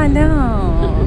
I know.